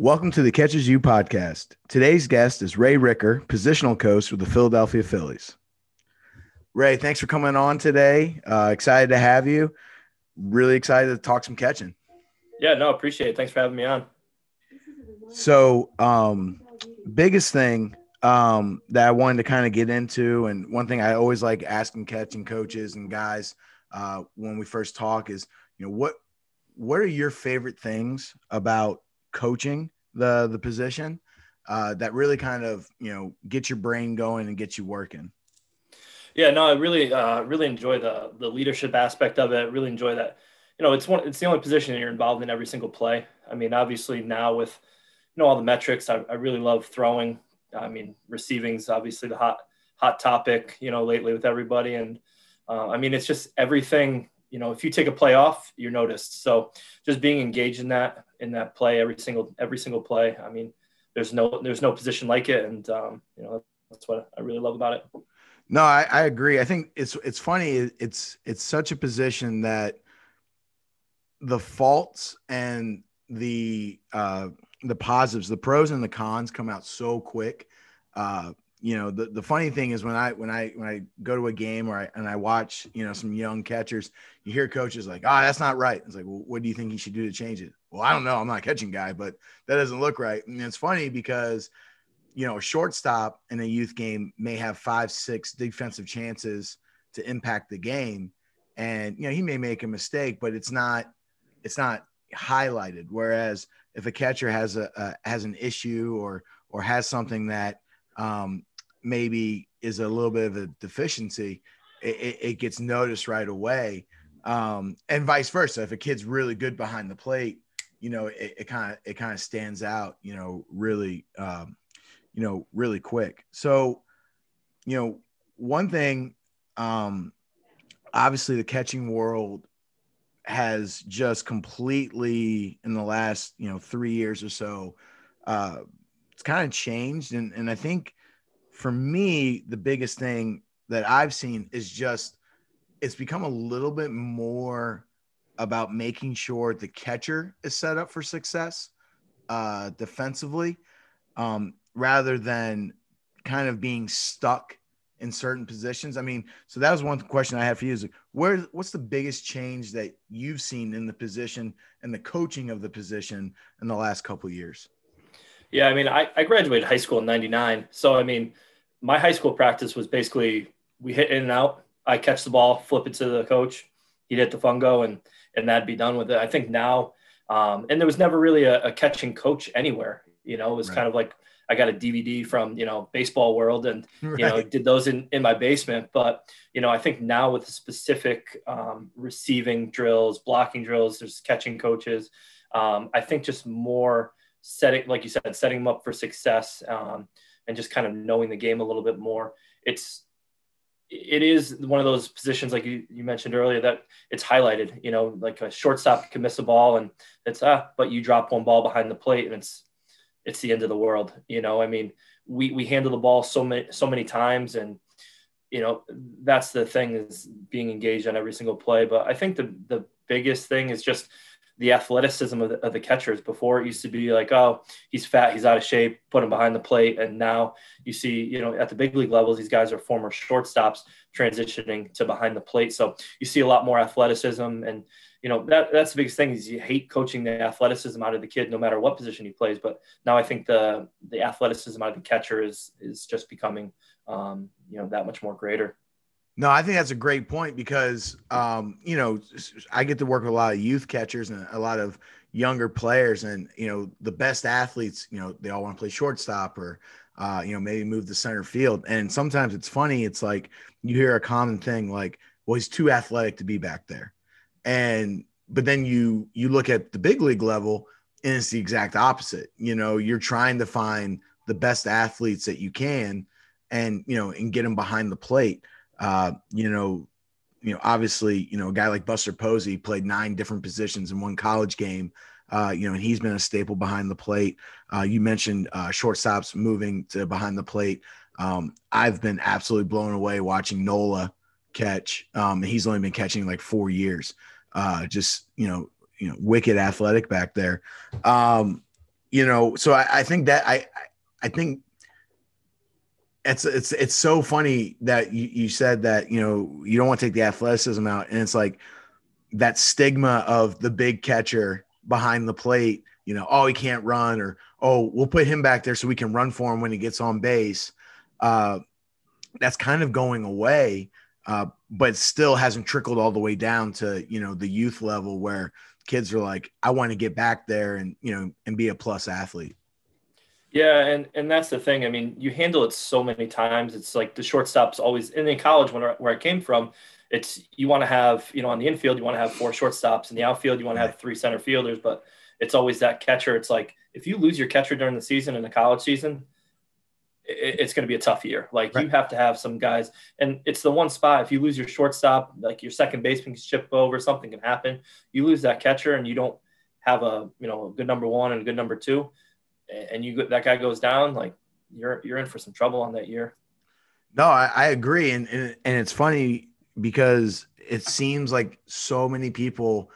Welcome to the Catches You podcast. Today's guest is Ray Ricker, positional coach with the Philadelphia Phillies. Ray, thanks for coming on today. Uh, excited to have you. Really excited to talk some catching. Yeah, no, appreciate it. Thanks for having me on. So, um, biggest thing um, that I wanted to kind of get into, and one thing I always like asking catching coaches and guys uh, when we first talk is, you know, what what are your favorite things about coaching the the position uh, that really kind of you know get your brain going and get you working? Yeah, no, I really uh, really enjoy the the leadership aspect of it. Really enjoy that. You know, it's one it's the only position you're involved in every single play. I mean, obviously now with you know all the metrics, I, I really love throwing. I mean, receiving's obviously the hot hot topic. You know, lately with everybody, and uh, I mean, it's just everything. You know, if you take a play off, you're noticed. So just being engaged in that in that play every single every single play. I mean, there's no there's no position like it, and um, you know that's what I really love about it. No, I, I agree. I think it's it's funny. It's it's such a position that the faults and the uh, the positives, the pros and the cons come out so quick. Uh, you know, the, the funny thing is when I when I when I go to a game or I and I watch, you know, some young catchers, you hear coaches like, "Oh, that's not right." It's like, "Well, what do you think he should do to change it?" Well, I don't know. I'm not a catching guy, but that doesn't look right. And it's funny because you know, a shortstop in a youth game may have five, six defensive chances to impact the game. And, you know, he may make a mistake, but it's not, it's not highlighted. Whereas if a catcher has a, a has an issue or, or has something that um, maybe is a little bit of a deficiency, it, it gets noticed right away. Um, and vice versa. If a kid's really good behind the plate, you know, it kind of, it kind of stands out, you know, really, um, you know, really quick. So, you know, one thing, um, obviously the catching world has just completely in the last, you know, three years or so, uh, it's kind of changed. And, and I think for me, the biggest thing that I've seen is just, it's become a little bit more about making sure the catcher is set up for success uh, defensively. Um, rather than kind of being stuck in certain positions. I mean, so that was one question I had for you is where what's the biggest change that you've seen in the position and the coaching of the position in the last couple years? Yeah, I mean, I, I graduated high school in 99. So I mean, my high school practice was basically we hit in and out. I catch the ball, flip it to the coach, he'd hit the fungo and and that'd be done with it. I think now um, and there was never really a, a catching coach anywhere. You know, it was right. kind of like I got a DVD from you know baseball world and you know did those in in my basement. But you know I think now with the specific um, receiving drills, blocking drills, there's catching coaches. Um, I think just more setting, like you said, setting them up for success um, and just kind of knowing the game a little bit more. It's it is one of those positions like you, you mentioned earlier that it's highlighted you know like a shortstop can miss a ball and it's ah but you drop one ball behind the plate and it's it's the end of the world. You know, I mean, we we handle the ball so many so many times, and you know that's the thing is being engaged on every single play. But I think the the biggest thing is just the athleticism of the, of the catchers. Before it used to be like, oh, he's fat, he's out of shape, put him behind the plate, and now you see, you know, at the big league levels, these guys are former shortstops transitioning to behind the plate. So you see a lot more athleticism and you know that that's the biggest thing is you hate coaching the athleticism out of the kid no matter what position he plays but now i think the the athleticism out of the catcher is is just becoming um, you know that much more greater no i think that's a great point because um, you know i get to work with a lot of youth catchers and a lot of younger players and you know the best athletes you know they all want to play shortstop or uh, you know maybe move to center field. And sometimes it's funny it's like you hear a common thing like well he's too athletic to be back there. And but then you you look at the big league level and it's the exact opposite. You know you're trying to find the best athletes that you can and you know and get them behind the plate uh you know you know obviously you know a guy like buster posey played nine different positions in one college game uh, you know, and he's been a staple behind the plate. Uh, you mentioned uh, shortstops moving to behind the plate. Um, I've been absolutely blown away watching Nola catch. Um, he's only been catching like four years uh, just you know, you know, wicked athletic back there. Um, you know, so I, I think that I, I think it's it's it's so funny that you, you said that you know you don't want to take the athleticism out and it's like that stigma of the big catcher behind the plate you know oh he can't run or oh we'll put him back there so we can run for him when he gets on base. Uh, that's kind of going away uh, but still hasn't trickled all the way down to you know the youth level where kids are like i want to get back there and you know and be a plus athlete yeah, and and that's the thing. I mean, you handle it so many times. It's like the shortstops always. And in college, when where I came from, it's you want to have you know on the infield you want to have four shortstops. In the outfield, you want to have three center fielders. But it's always that catcher. It's like if you lose your catcher during the season in the college season, it, it's going to be a tough year. Like right. you have to have some guys, and it's the one spot. If you lose your shortstop, like your second baseman can chip over, something can happen. You lose that catcher, and you don't have a you know a good number one and a good number two and you that guy goes down, like you're you're in for some trouble on that year. No, I, I agree, and, and and it's funny because it seems like so many people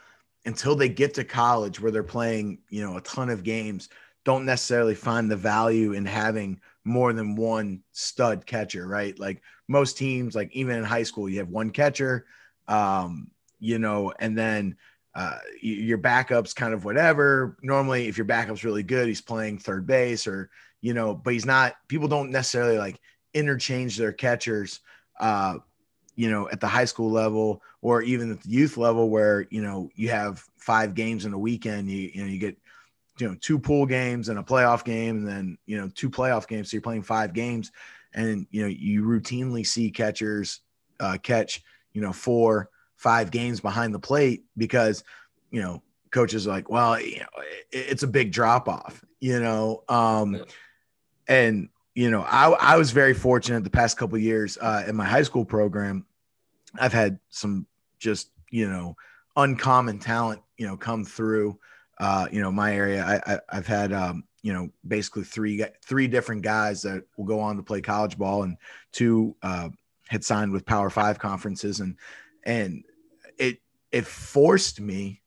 until they get to college where they're playing, you know, a ton of games, don't necessarily find the value in having more than one stud catcher, right? Like most teams, like even in high school, you have one catcher, um, you know, and then uh, your backup's kind of whatever. Normally, if your backup's really good, he's playing third base or, you know, but he's not, people don't necessarily like interchange their catchers, uh, you know, at the high school level or even at the youth level where, you know, you have five games in a weekend, you, you know, you get, you know, two pool games and a playoff game and then, you know, two playoff games. So you're playing five games and, you know, you routinely see catchers uh, catch, you know, four, five games behind the plate because, you know, coaches are like, well, you know, it, it's a big drop off, you know. Um, and you know, I, I was very fortunate the past couple years uh, in my high school program. I've had some just you know uncommon talent, you know, come through. Uh, you know, my area. I, I have had um, you know basically three three different guys that will go on to play college ball, and two uh, had signed with Power Five conferences, and and it it forced me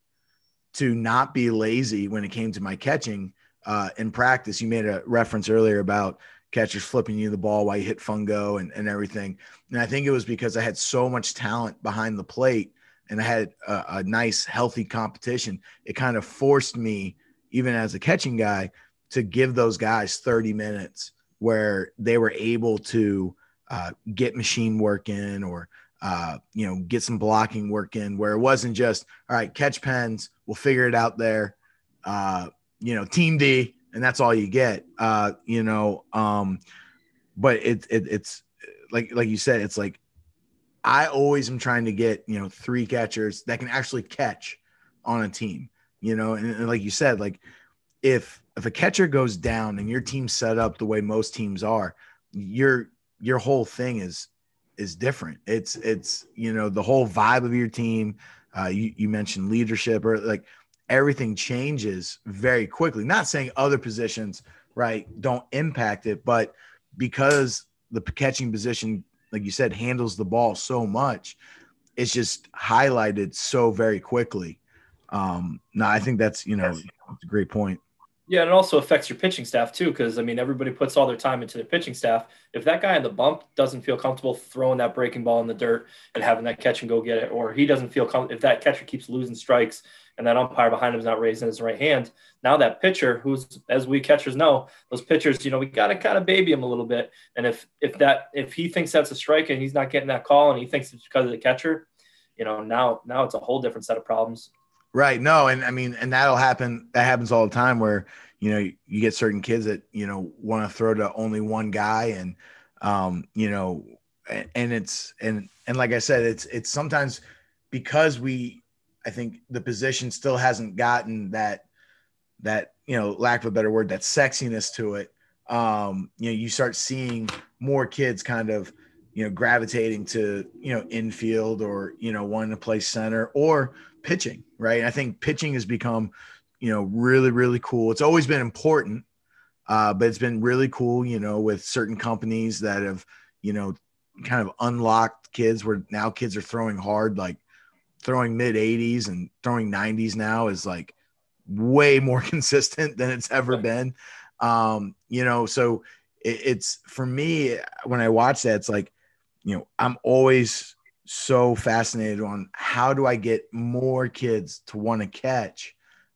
to not be lazy when it came to my catching uh, in practice. You made a reference earlier about catchers flipping you the ball while you hit fungo and, and everything. And I think it was because I had so much talent behind the plate and I had a, a nice, healthy competition. It kind of forced me, even as a catching guy, to give those guys 30 minutes where they were able to uh, get machine work in or uh, you know, get some blocking work in where it wasn't just, all right, catch pens, we'll figure it out there. Uh, you know, team D, and that's all you get. Uh, you know, um, but it, it it's like like you said, it's like I always am trying to get, you know, three catchers that can actually catch on a team, you know, and, and like you said, like if if a catcher goes down and your team's set up the way most teams are, your your whole thing is is different. It's it's you know the whole vibe of your team. Uh, you you mentioned leadership or like everything changes very quickly. Not saying other positions right don't impact it, but because the catching position, like you said, handles the ball so much, it's just highlighted so very quickly. Um, no, I think that's you know a great point. Yeah, and it also affects your pitching staff too, because I mean, everybody puts all their time into their pitching staff. If that guy in the bump doesn't feel comfortable throwing that breaking ball in the dirt and having that catch and go get it, or he doesn't feel if that catcher keeps losing strikes and that umpire behind him is not raising his right hand, now that pitcher, who's as we catchers know, those pitchers, you know, we got to kind of baby him a little bit. And if if that if he thinks that's a strike and he's not getting that call and he thinks it's because of the catcher, you know, now now it's a whole different set of problems. Right. No, and I mean, and that'll happen. That happens all the time where, you know, you get certain kids that, you know, want to throw to only one guy and, um, you know, and, and it's, and, and like I said, it's, it's sometimes because we, I think the position still hasn't gotten that, that, you know, lack of a better word, that sexiness to it. Um, you know, you start seeing more kids kind of, you know, gravitating to, you know, infield or, you know, wanting to play center or pitching, right? I think pitching has become, you know, really, really cool. It's always been important, uh, but it's been really cool, you know, with certain companies that have, you know, kind of unlocked kids where now kids are throwing hard, like throwing mid 80s and throwing 90s now is like way more consistent than it's ever been. Um, you know, so it, it's for me when I watch that, it's like, you know, I'm always so fascinated on how do I get more kids to want to catch.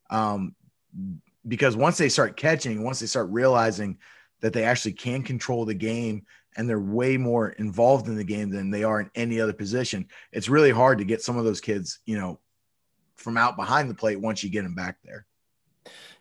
Um, because once they start catching, once they start realizing that they actually can control the game and they're way more involved in the game than they are in any other position, it's really hard to get some of those kids, you know, from out behind the plate once you get them back there.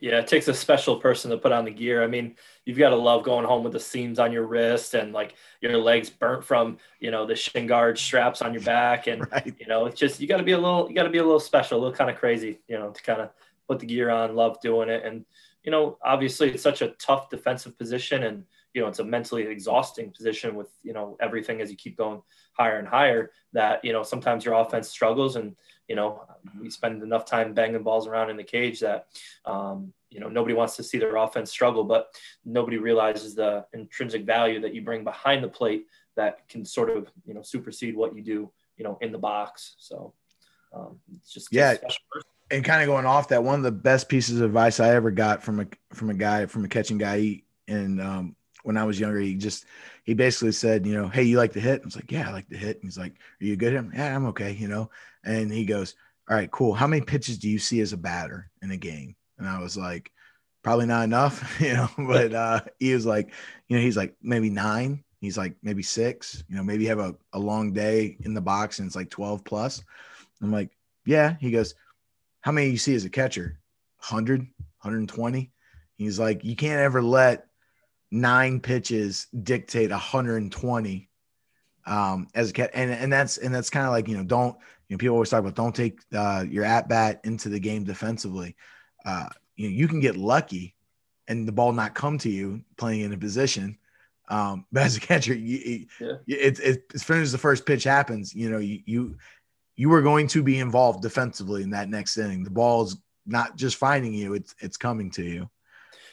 Yeah, it takes a special person to put on the gear. I mean, you've got to love going home with the seams on your wrist and like your legs burnt from, you know, the shin guard straps on your back. And, right. you know, it's just, you got to be a little, you got to be a little special, a little kind of crazy, you know, to kind of put the gear on, love doing it. And, you know, obviously it's such a tough defensive position and, you know, it's a mentally exhausting position with, you know, everything as you keep going higher and higher that, you know, sometimes your offense struggles and, you know, we spend enough time banging balls around in the cage that, um, you know, nobody wants to see their offense struggle, but nobody realizes the intrinsic value that you bring behind the plate that can sort of, you know, supersede what you do, you know, in the box. So um, it's just yeah. And kind of going off that, one of the best pieces of advice I ever got from a from a guy from a catching guy, and um, when I was younger, he just he basically said, you know, hey, you like to hit? I was like, yeah, I like to hit. And he's like, are you good at him? Yeah, I'm okay, you know. And he goes, all right, cool. How many pitches do you see as a batter in a game? And I was like, probably not enough, you know. But uh, he was like, you know, he's like maybe nine. He's like maybe six. You know, maybe have a, a long day in the box and it's like 12 plus. I'm like, yeah. He goes, how many you see as a catcher? 100, 120. He's like, you can't ever let nine pitches dictate 120 um, as a cat, and and that's and that's kind of like you know don't you know people always talk about don't take uh, your at bat into the game defensively. Uh, you know you can get lucky and the ball not come to you playing in a position. Um, but as a catcher, you, yeah. it, it, as soon as the first pitch happens, you know you you you are going to be involved defensively in that next inning. The ball is not just finding you; it's it's coming to you.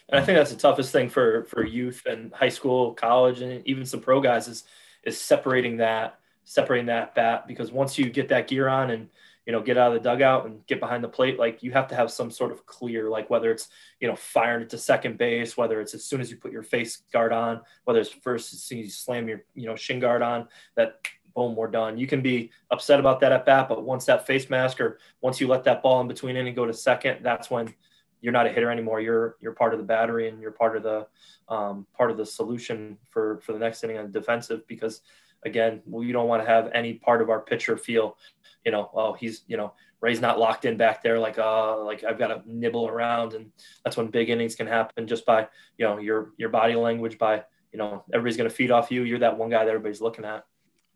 And I think that's the toughest thing for for youth and high school, college, and even some pro guys is is separating that separating that bat because once you get that gear on and you know get out of the dugout and get behind the plate like you have to have some sort of clear like whether it's you know firing it to second base whether it's as soon as you put your face guard on whether it's first as soon as you slam your you know shin guard on that boom we're done. You can be upset about that at bat but once that face mask or once you let that ball in between in and go to second that's when you're not a hitter anymore. You're you're part of the battery and you're part of the um, part of the solution for for the next inning on defensive because again, we don't want to have any part of our pitcher feel, you know, oh he's you know Ray's not locked in back there like uh like I've got to nibble around and that's when big innings can happen just by you know your your body language by you know everybody's going to feed off you. You're that one guy that everybody's looking at.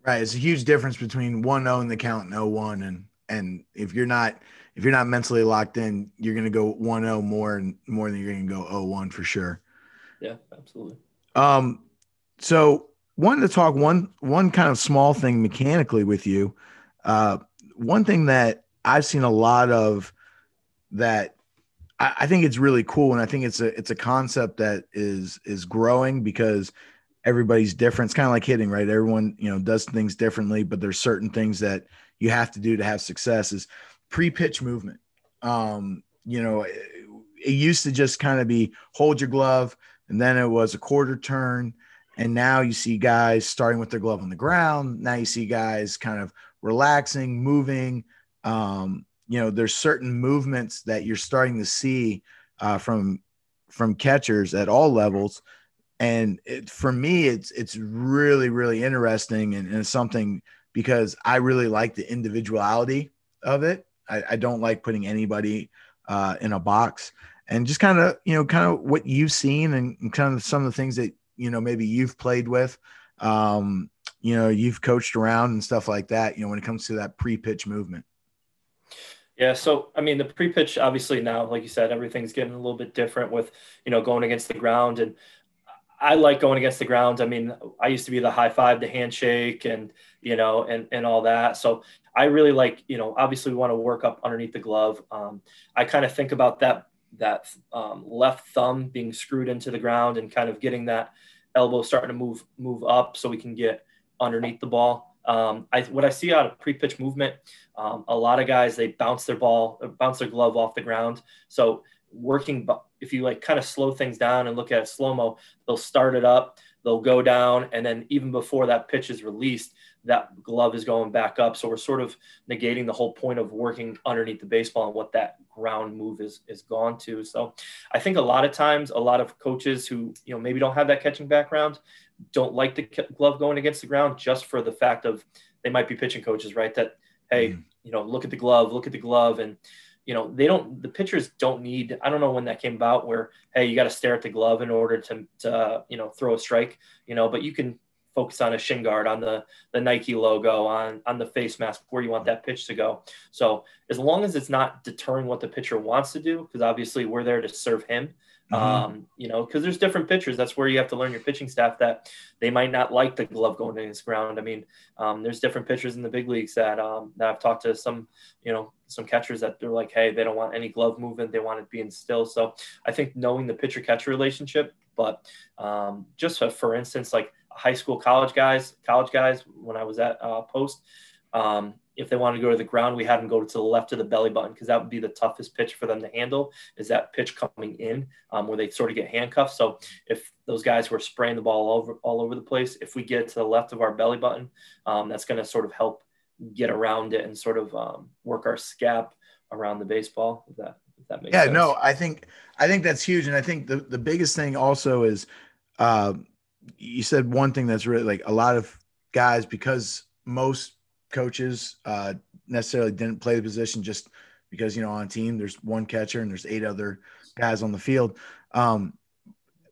Right. It's a huge difference between one zero in the count and 0-1 and and if you're not if you're not mentally locked in, you're going to go 1-0 more and more than you're going to go 0-1 for sure. Yeah, absolutely. Um, so wanted to talk one one kind of small thing mechanically with you. Uh, one thing that I've seen a lot of that I, I think it's really cool, and I think it's a it's a concept that is is growing because everybody's different. It's kind of like hitting, right? Everyone you know does things differently, but there's certain things that you have to do to have success. Is pre-pitch movement. Um, you know, it, it used to just kind of be hold your glove, and then it was a quarter turn, and now you see guys starting with their glove on the ground. Now you see guys kind of relaxing, moving. Um, you know, there's certain movements that you're starting to see uh, from from catchers at all levels. And it, for me, it's it's really really interesting and, and something because I really like the individuality of it. I, I don't like putting anybody uh, in a box and just kind of, you know, kind of what you've seen and, kind of some of the things that, you know, maybe you've played with, um, you know, you've coached around and stuff like that, you know, when it comes to that pre pitch movement. Yeah. So, I mean, the pre pitch, obviously now, like you said, everything's getting a little bit different with, you know, going against the ground. And I like going against the ground. I mean, I used to be the high five, the handshake, and you know, and and all that. So I really like, you know, obviously we want to work up underneath the glove. Um, I kind of think about that that um, left thumb being screwed into the ground and kind of getting that elbow starting to move move up so we can get underneath the ball. Um, I, what I see out of pre-pitch movement, um, a lot of guys they bounce their ball, bounce their glove off the ground. So working, if you like kind of slow things down and look at slow mo, they'll start it up, they'll go down, and then even before that pitch is released, that glove is going back up. So we're sort of negating the whole point of working underneath the baseball and what that ground move is is gone to. So I think a lot of times, a lot of coaches who you know maybe don't have that catching background don't like the glove going against the ground just for the fact of they might be pitching coaches, right? That hey, mm. you know, look at the glove, look at the glove, and you know they don't the pitchers don't need i don't know when that came about where hey you got to stare at the glove in order to, to you know throw a strike you know but you can focus on a shin guard, on the, the Nike logo, on, on the face mask, where you want that pitch to go. So as long as it's not deterring what the pitcher wants to do, because obviously we're there to serve him. Mm-hmm. Um, you know, because there's different pitchers. That's where you have to learn your pitching staff that they might not like the glove going against ground. I mean, um, there's different pitchers in the big leagues that um, that I've talked to some, you know, some catchers that they're like, hey, they don't want any glove movement. They want it being still. So I think knowing the pitcher catcher relationship, but um, just for instance, like high school, college guys, college guys, when I was at uh, Post, um, if they wanted to go to the ground, we had them go to the left of the belly button because that would be the toughest pitch for them to handle. Is that pitch coming in um, where they sort of get handcuffed? So if those guys were spraying the ball all over all over the place, if we get to the left of our belly button, um, that's going to sort of help get around it and sort of um, work our scap around the baseball. If that if that makes yeah, sense. no, I think I think that's huge, and I think the the biggest thing also is. Uh, you said one thing that's really like a lot of guys because most coaches uh, necessarily didn't play the position just because you know on team there's one catcher and there's eight other guys on the field. Um,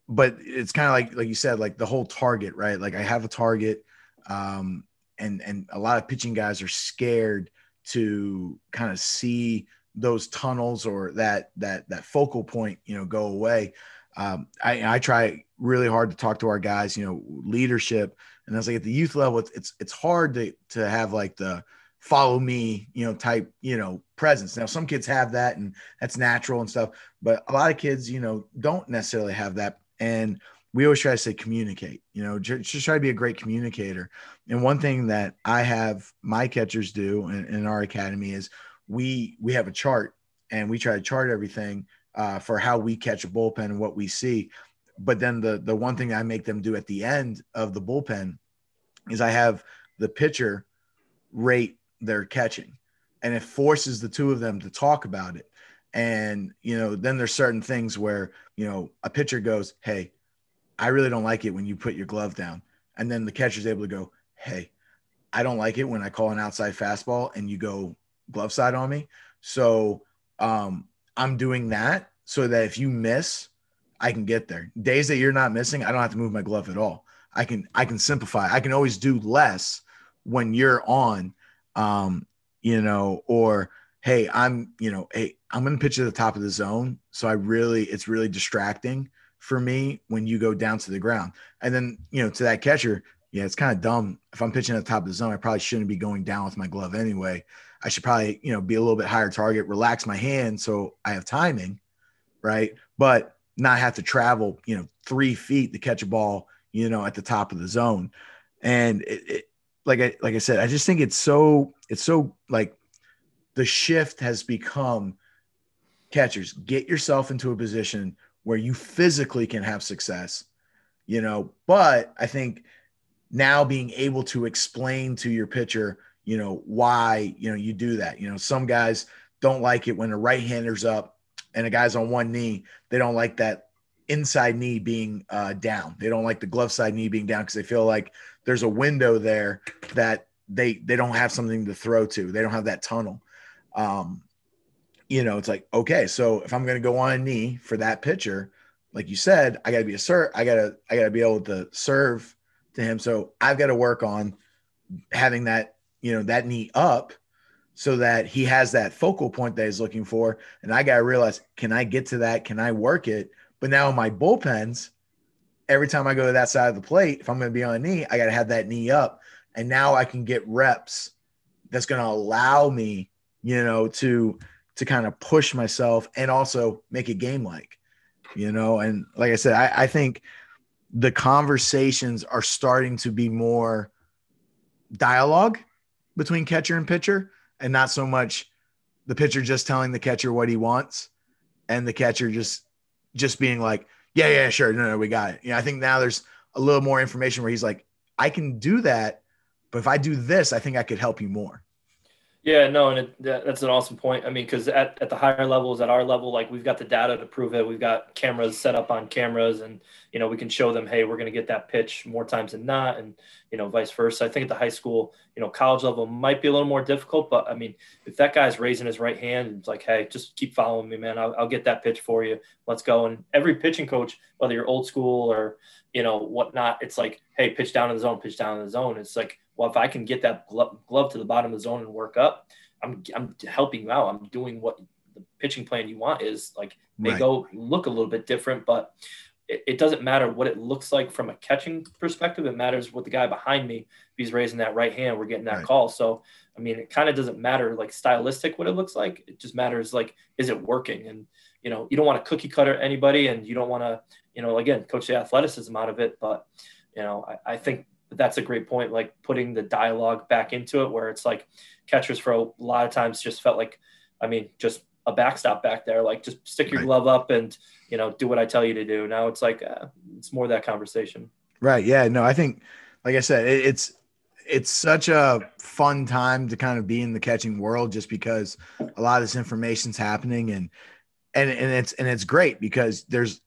but it's kind of like like you said, like the whole target, right? Like I have a target, um, and and a lot of pitching guys are scared to kind of see those tunnels or that that that focal point, you know, go away. Um, I, I try really hard to talk to our guys, you know, leadership. And that's like at the youth level, it's, it's, it's hard to, to have like the follow me, you know, type, you know, presence. Now, some kids have that and that's natural and stuff, but a lot of kids, you know, don't necessarily have that. And we always try to say communicate, you know, just try to be a great communicator. And one thing that I have my catchers do in, in our academy is we, we have a chart and we try to chart everything uh, for how we catch a bullpen and what we see but then the the one thing I make them do at the end of the bullpen is I have the pitcher rate their catching, and it forces the two of them to talk about it. And you know, then there's certain things where you know a pitcher goes, "Hey, I really don't like it when you put your glove down," and then the catcher's able to go, "Hey, I don't like it when I call an outside fastball and you go glove side on me." So um, I'm doing that so that if you miss I can get there. Days that you're not missing, I don't have to move my glove at all. I can I can simplify. I can always do less when you're on um you know or hey, I'm you know, hey, I'm to pitch at the top of the zone, so I really it's really distracting for me when you go down to the ground. And then, you know, to that catcher, yeah, it's kind of dumb. If I'm pitching at the top of the zone, I probably shouldn't be going down with my glove anyway. I should probably, you know, be a little bit higher target, relax my hand so I have timing, right? But not have to travel, you know, three feet to catch a ball, you know, at the top of the zone. And it, it, like I like I said, I just think it's so it's so like the shift has become catchers get yourself into a position where you physically can have success, you know. But I think now being able to explain to your pitcher, you know, why you know you do that. You know, some guys don't like it when a right hander's up and a guy's on one knee, they don't like that inside knee being uh, down. They don't like the glove side knee being down because they feel like there's a window there that they they don't have something to throw to. They don't have that tunnel. Um, you know, it's like okay, so if I'm going to go on a knee for that pitcher, like you said, I got to be a serve. I gotta I gotta be able to serve to him. So I've got to work on having that you know that knee up so that he has that focal point that he's looking for. And I got to realize, can I get to that? Can I work it? But now in my bullpens, every time I go to that side of the plate, if I'm going to be on a knee, I got to have that knee up. And now I can get reps that's going to allow me, you know, to to kind of push myself and also make it game like, you know. And like I said, I, I think the conversations are starting to be more dialogue between catcher and pitcher and not so much the pitcher just telling the catcher what he wants and the catcher just just being like, yeah, yeah, sure. No, no, we got it. Yeah. I think now there's a little more information where he's like, I can do that, but if I do this, I think I could help you more. Yeah, no, and it, that's an awesome point. I mean, because at, at the higher levels, at our level, like we've got the data to prove it. We've got cameras set up on cameras, and you know we can show them, hey, we're going to get that pitch more times than not, and you know vice versa. I think at the high school, you know, college level might be a little more difficult, but I mean, if that guy's raising his right hand, it's like, hey, just keep following me, man. I'll, I'll get that pitch for you. Let's go. And every pitching coach, whether you're old school or you know whatnot, it's like, hey, pitch down in the zone, pitch down in the zone. It's like well, if I can get that glove to the bottom of the zone and work up, I'm, I'm helping you out. I'm doing what the pitching plan you want is like may right. go look a little bit different, but it, it, doesn't matter what it looks like from a catching perspective. It matters what the guy behind me, if he's raising that right hand, we're getting that right. call. So, I mean, it kind of doesn't matter like stylistic what it looks like. It just matters like, is it working? And, you know, you don't want to cookie cutter anybody and you don't want to, you know, again, coach the athleticism out of it. But, you know, I, I think but that's a great point. Like putting the dialogue back into it, where it's like catchers for a lot of times just felt like, I mean, just a backstop back there. Like just stick your right. glove up and you know do what I tell you to do. Now it's like uh, it's more that conversation. Right. Yeah. No. I think, like I said, it, it's it's such a fun time to kind of be in the catching world just because a lot of this information's happening and and and it's and it's great because there's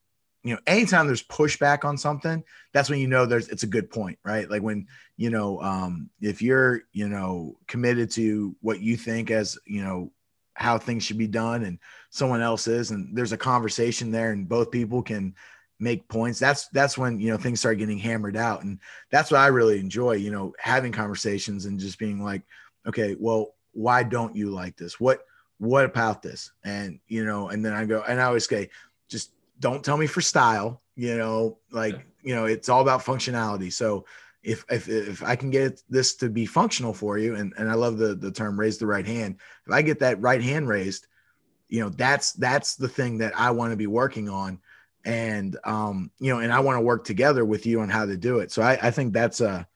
you know, anytime there's pushback on something, that's when you know there's it's a good point, right? Like when you know, um, if you're you know committed to what you think as you know how things should be done, and someone else is, and there's a conversation there, and both people can make points. That's that's when you know things start getting hammered out, and that's what I really enjoy. You know, having conversations and just being like, okay, well, why don't you like this? What what about this? And you know, and then I go, and I always say, just don't tell me for style you know like you know it's all about functionality. So if if, if i can get this to be functional for you and, and i love the the term raise the right hand if i get that right hand raised you know that's that's the thing that i want to be working on. And um you know and i want to work together with you on how to do it. So i i think that's a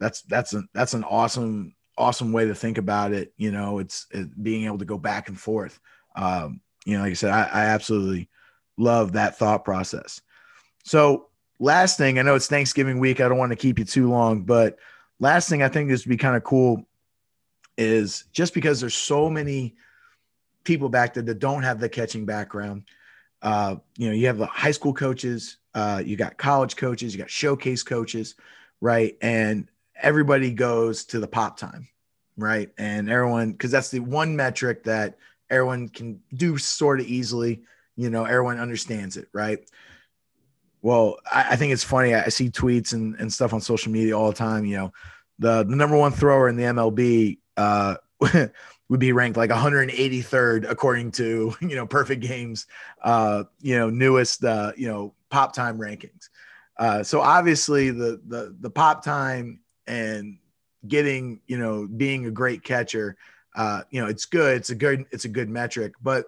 that's that's a that's an awesome awesome way to think about it. You know it's it, being able to go back and forth. Um you know like i said i, I absolutely love that thought process. So, last thing, I know it's Thanksgiving week. I don't want to keep you too long, but last thing I think this would be kind of cool is just because there's so many people back there that don't have the catching background. Uh, you know, you have the high school coaches, uh, you got college coaches, you got showcase coaches, right? And everybody goes to the pop time, right? And everyone, because that's the one metric that everyone can do sort of easily you know everyone understands it right? Well I, I, think it's funny i see tweets and, and stuff on social media all the time you know the, the number one thrower in the mlb uh, would be ranked like 183rd according to you know perfect games uh, you know newest uh, you know pop time rankings. Uh, so obviously the the the pop time and getting you know being a great catcher uh, you know it's good it's a good it's a good metric but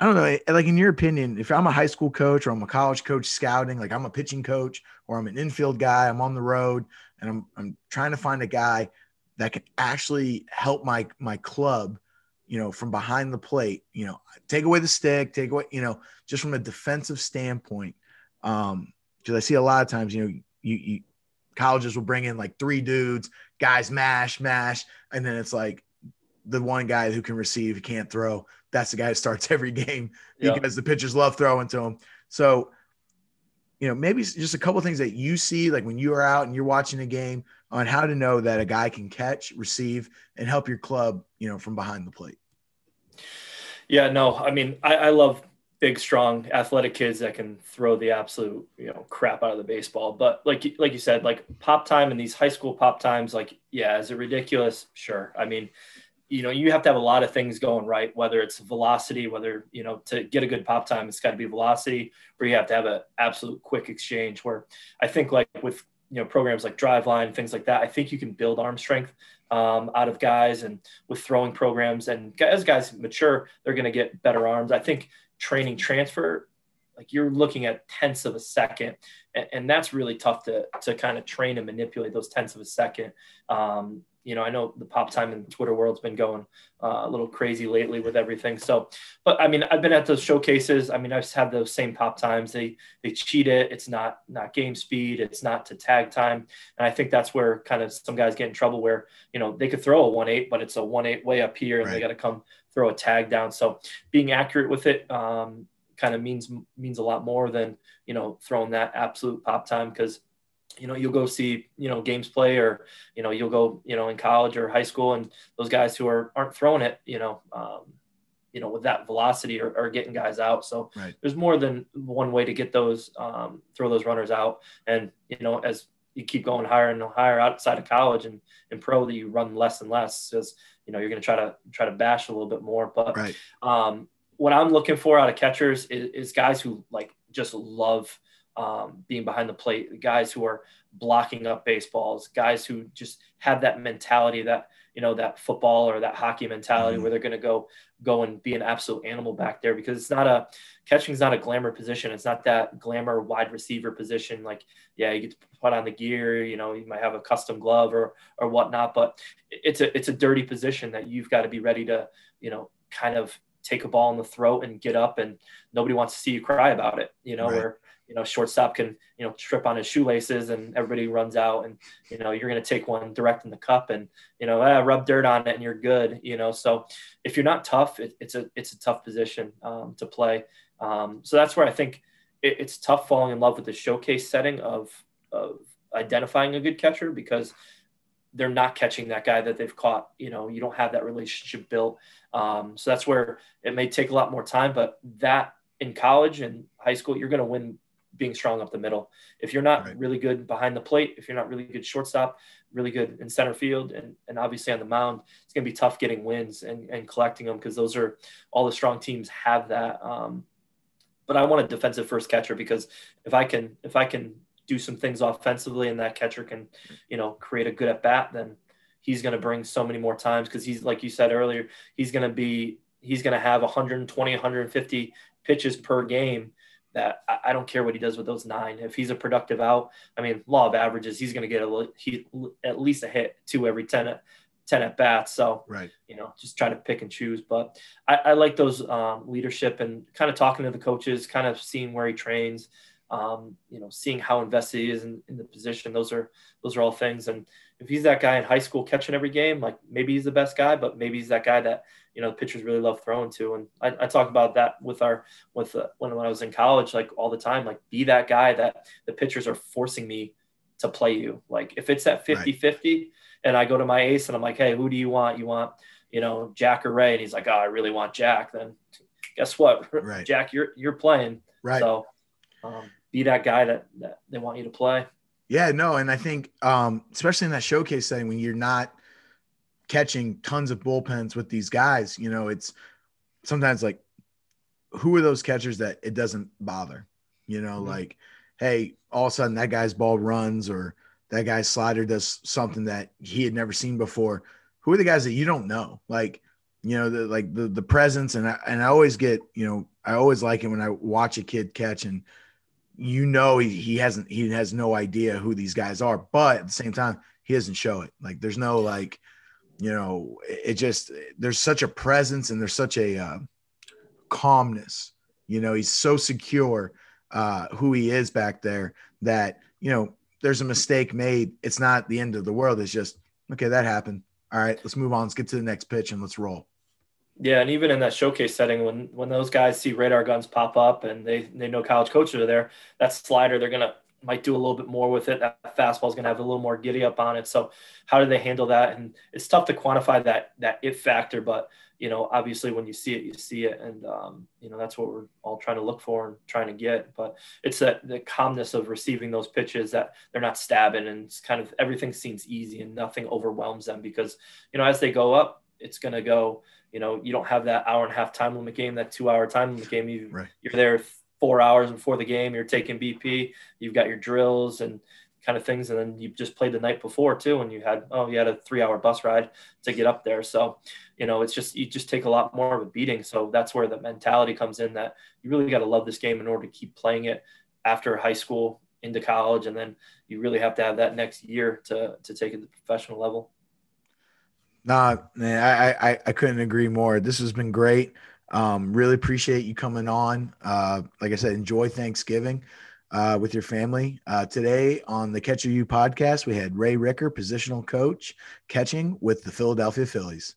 I don't know, like in your opinion, if I'm a high school coach or I'm a college coach scouting, like I'm a pitching coach or I'm an infield guy, I'm on the road and I'm I'm trying to find a guy that can actually help my my club, you know, from behind the plate, you know, take away the stick, take away, you know, just from a defensive standpoint. Um, because I see a lot of times, you know, you, you colleges will bring in like three dudes, guys mash, mash, and then it's like the one guy who can receive, can't throw that's the guy who starts every game because yep. the pitchers love throwing to him. So, you know, maybe just a couple things that you see, like when you are out and you're watching a game, on how to know that a guy can catch, receive, and help your club, you know, from behind the plate. Yeah, no, I mean, I, I love big, strong, athletic kids that can throw the absolute, you know, crap out of the baseball. But like, like you said, like pop time and these high school pop times, like, yeah, is it ridiculous? Sure. I mean, you know you have to have a lot of things going right whether it's velocity whether you know to get a good pop time it's got to be velocity or you have to have an absolute quick exchange where i think like with you know programs like driveline things like that i think you can build arm strength um, out of guys and with throwing programs and as guys mature they're going to get better arms i think training transfer like you're looking at tenths of a second, and, and that's really tough to to kind of train and manipulate those tenths of a second. Um, you know, I know the pop time in the Twitter world's been going uh, a little crazy lately with everything. So, but I mean, I've been at those showcases. I mean, I've had those same pop times. They they cheat it. It's not not game speed. It's not to tag time. And I think that's where kind of some guys get in trouble where you know they could throw a one eight, but it's a one eight way up here, and right. they got to come throw a tag down. So being accurate with it um, kind of means means a lot more than you know throwing that absolute pop time because you know, you'll go see, you know, games play or, you know, you'll go, you know, in college or high school and those guys who are, aren't throwing it, you know, um, you know, with that velocity or, or getting guys out. So right. there's more than one way to get those, um, throw those runners out. And, you know, as you keep going higher and higher outside of college and, and pro that you run less and less because, you know, you're going to try to try to bash a little bit more. But, right. um, what I'm looking for out of catchers is, is guys who like just love, um, being behind the plate, guys who are blocking up baseballs, guys who just have that mentality that you know that football or that hockey mentality mm-hmm. where they're going to go go and be an absolute animal back there because it's not a catching is not a glamour position. It's not that glamour wide receiver position. Like yeah, you get to put on the gear. You know, you might have a custom glove or or whatnot, but it's a it's a dirty position that you've got to be ready to you know kind of take a ball in the throat and get up and nobody wants to see you cry about it. You know, right. where you know, shortstop can, you know, trip on his shoelaces and everybody runs out and, you know, you're going to take one direct in the cup and, you know, ah, rub dirt on it and you're good, you know? So if you're not tough, it, it's a, it's a tough position um, to play. Um, so that's where I think it, it's tough falling in love with the showcase setting of, of identifying a good catcher because they're not catching that guy that they've caught. You know, you don't have that relationship built. Um, so that's where it may take a lot more time, but that in college and high school, you're going to win being strong up the middle. If you're not right. really good behind the plate, if you're not really good shortstop, really good in center field, and, and obviously on the mound, it's going to be tough getting wins and, and collecting them because those are all the strong teams have that. Um, but I want a defensive first catcher because if I can if I can do some things offensively and that catcher can, you know, create a good at bat, then he's going to bring so many more times because he's like you said earlier, he's going to be he's going to have 120 150 pitches per game that I, don't care what he does with those nine. If he's a productive out, I mean, law of averages, he's going to get a he at least a hit two every 10, 10 at bats. So, right. you know, just try to pick and choose. But I, I like those um, leadership and kind of talking to the coaches, kind of seeing where he trains, um, you know, seeing how invested he is in, in the position. Those are, those are all things. And if he's that guy in high school catching every game, like maybe he's the best guy, but maybe he's that guy that you know the pitchers really love throwing to. And I, I talk about that with our with uh, when when I was in college, like all the time, like be that guy that the pitchers are forcing me to play you. Like if it's at 50 right. 50 and I go to my ace and I'm like, hey, who do you want? You want you know Jack or Ray? And he's like, oh, I really want Jack. Then guess what, right. Jack, you're you're playing. Right. So um, be that guy that that they want you to play. Yeah, no, and I think um, especially in that showcase setting when you're not catching tons of bullpens with these guys, you know, it's sometimes like who are those catchers that it doesn't bother? You know, mm-hmm. like, hey, all of a sudden that guy's ball runs or that guy's slider does something that he had never seen before. Who are the guys that you don't know? Like, you know, the like the the presence and I and I always get, you know, I always like it when I watch a kid catch and you know he, he hasn't he has no idea who these guys are but at the same time he doesn't show it. Like there's no like you know it just there's such a presence and there's such a uh, calmness. You know he's so secure uh who he is back there that you know there's a mistake made. It's not the end of the world. It's just okay that happened. All right let's move on. Let's get to the next pitch and let's roll yeah, and even in that showcase setting, when when those guys see radar guns pop up and they they know college coaches are there, that slider they're gonna might do a little bit more with it. That fastball is gonna have a little more giddy up on it. So how do they handle that? And it's tough to quantify that that it factor, but you know, obviously when you see it, you see it, and um, you know that's what we're all trying to look for and trying to get. But it's that the calmness of receiving those pitches that they're not stabbing, and it's kind of everything seems easy and nothing overwhelms them because you know as they go up, it's gonna go you know, you don't have that hour and a half time limit game, that two hour time limit game. You, right. You're there four hours before the game. You're taking BP. You've got your drills and kind of things. And then you just played the night before too, and you had oh you had a three hour bus ride to get up there. So you know it's just you just take a lot more of a beating. So that's where the mentality comes in that you really got to love this game in order to keep playing it after high school into college, and then you really have to have that next year to to take it to the professional level. Nah, man, I, I I couldn't agree more. This has been great. Um, really appreciate you coming on. Uh, like I said, enjoy Thanksgiving uh, with your family. Uh, today on the Catcher You podcast, we had Ray Ricker, positional coach, catching with the Philadelphia Phillies.